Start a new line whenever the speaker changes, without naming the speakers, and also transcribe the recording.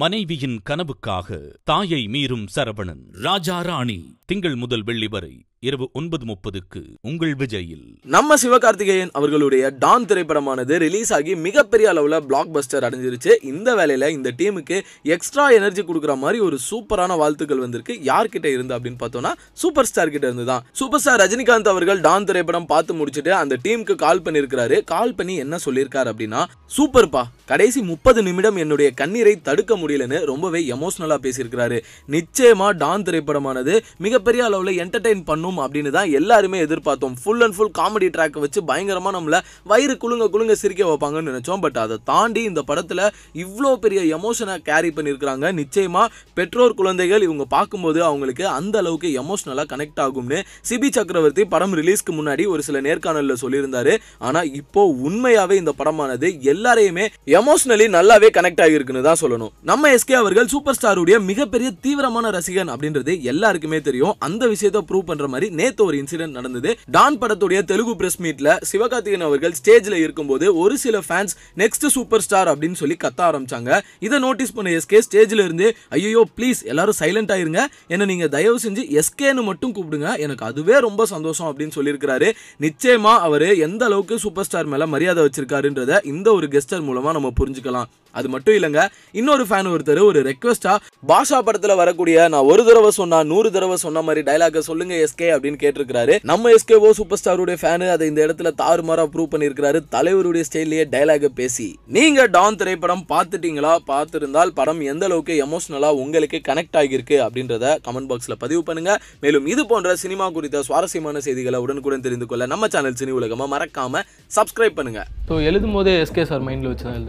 மனைவியின் கனவுக்காக தாயை மீறும் சரவணன். ராஜா ராணி. திங்கள் முதல் வெள்ளி வரை இரவு ஒன்பது முப்பதுக்கு உங்கள் விஜயில்.
நம்ம சிவகார்த்திகேயன் அவர்களுடைய டான் திரைப்படமானது ரிலீஸ் ஆகி மிகப்பெரிய அளவில் பிளாக் பஸ்டர் அடைஞ்சிருச்சு. இந்த வேலையில இந்த டீமுக்கு எக்ஸ்ட்ரா எனர்ஜி கொடுக்குற மாதிரி ஒரு சூப்பரான வாழ்த்துக்கள் வந்திருக்கு. யார்கிட்ட இருந்து அப்படின்னு பார்த்தோம்னா சூப்பர் ஸ்டார் கிட்ட இருந்து தான். சூப்பர் ஸ்டார் ரஜினிகாந்த் அவர்கள் டான் திரைப்படம் பார்த்து முடிச்சுட்டு அந்த டீமுக்கு கால் பண்ணியிருக்கிறாரு. கால் பண்ணி என்ன சொல்லியிருக்காரு அப்படின்னா சூப்பர்ப்பா கடைசி முப்பது நிமிடம் என்னுடைய கண்ணீரை தடுக்க முடியலன்னு ரொம்பவே எமோஷ்னலாக பேசியிருக்கிறாரு. நிச்சயமாக டான் திரைப்படமானது மிகப்பெரிய அளவில் என்டர்டெயின் பண்ணும் அப்படின்னு தான் எல்லாருமே எதிர்பார்த்தோம். ஃபுல் அண்ட் ஃபுல் காமெடி ட்ராக்கை வச்சு பயங்கரமாக நம்மள வயிறு குலுங்க குலுங்க சிரிக்க வைப்பாங்கன்னு நினச்சோம். பட் அதை தாண்டி இந்த படத்தில் இவ்வளோ பெரிய எமோஷனை கேரி பண்ணியிருக்கிறாங்க. நிச்சயமாக பெற்றோர் குழந்தைகள் இவங்க பார்க்கும்போது அவங்களுக்கு அந்த அளவுக்கு எமோஷ்னலாக கனெக்ட் ஆகும்னு சிபி சக்கரவர்த்தி படம் ரிலீஸ்க்கு முன்னாடி ஒரு சில நேர்காணலில் சொல்லியிருந்தாரு. ஆனால் இப்போ உண்மையாகவே இந்த படமானது எல்லாரையுமே எமோஷனலி நல்லாவே கனெக்ட் ஆகியிருக்குன்னு தான் சொல்லணும். நம்ம எஸ்கே அவர்கள் சூப்பர் ஸ்டாருடைய மிகப்பெரிய தீவிரமான ரசிகன் அப்படின்றது எல்லாருக்குமே தெரியும். அந்த விஷயத்தை ப்ரூவ் பண்ற மாதிரி நேத்து ஒரு இன்சிடென்ட் நடந்தது. டான் படத்துடைய தெலுங்கு பிரஸ் மீட்ல சிவகார்த்திகேயன் அவர்கள் ஸ்டேஜ்ல இருக்கும்போது ஒரு சில ஃபேன்ஸ் நெக்ஸ்ட் சூப்பர் ஸ்டார் அப்படின்னு சொல்லி கத்த ஆரம்பிச்சாங்க. இதை நோட்டீஸ் பண்ண எஸ்கே ஸ்டேஜ்ல இருந்து ஐயோ ப்ளீஸ் எல்லாரும் சைலண்ட் ஆயிருங்க என்ன நீங்க தயவு செஞ்சு எஸ்கேன்னு மட்டும் கூப்பிடுங்க. எனக்கு அதுவே ரொம்ப சந்தோஷம் அப்படின்னு சொல்லியிருக்கிறாரு. நிச்சயமா அவர் எந்த அளவுக்கு சூப்பர் ஸ்டார் மேல மரியாதை வச்சிருக்காருன்றத இந்த ஒரு கெஸ்டர் மூலமா நம்ம புரிஞ்சுக்கலாம். அது மட்டும் இல்லைங்க இன்னொரு ஃபேன் ஒருத்தர் ஒரு ரெக்வஸ்டா பாஷா படத்துல வரக்கூடிய நான் ஒரு தடவை சொன்னா நூறு தடவை சொன்ன மாதிரி டைலாக சொல்லுங்க எஸ்கே அப்படின்னு கேட்டிருக்காரு நம்ம எஸ்கேவோ சூப்பர் ஸ்டாருடைய ஃபேனு அதை இந்த இடத்துல தாறுமாறா ப்ரூவ் பண்ணியிருக்கிறாரு. தலைவருடைய ஸ்டைல்லையே டைலாக பேசி. நீங்க டான் திரைப்படம் பார்த்துட்டீங்களா? பார்த்திருந்தால் படம் எந்த அளவுக்கு எமோஷனலா உங்களுக்கு கனெக்ட் ஆகியிருக்கு அப்படின்றத கமெண்ட் பாக்ஸ்ல பதிவு பண்ணுங்க. மேலும் இது போன்ற சினிமா குறித்த சுவாரஸ்யமான செய்திகளை உடனுக்குடன் தெரிந்து கொள்ள நம்ம சேனல் சினி உலகமா மறக்காம சப்ஸ்கிரைப் பண்ணுங்க.
ஸோ எழுதும் போதே எஸ்கே சார் மைண்டில் வச்சு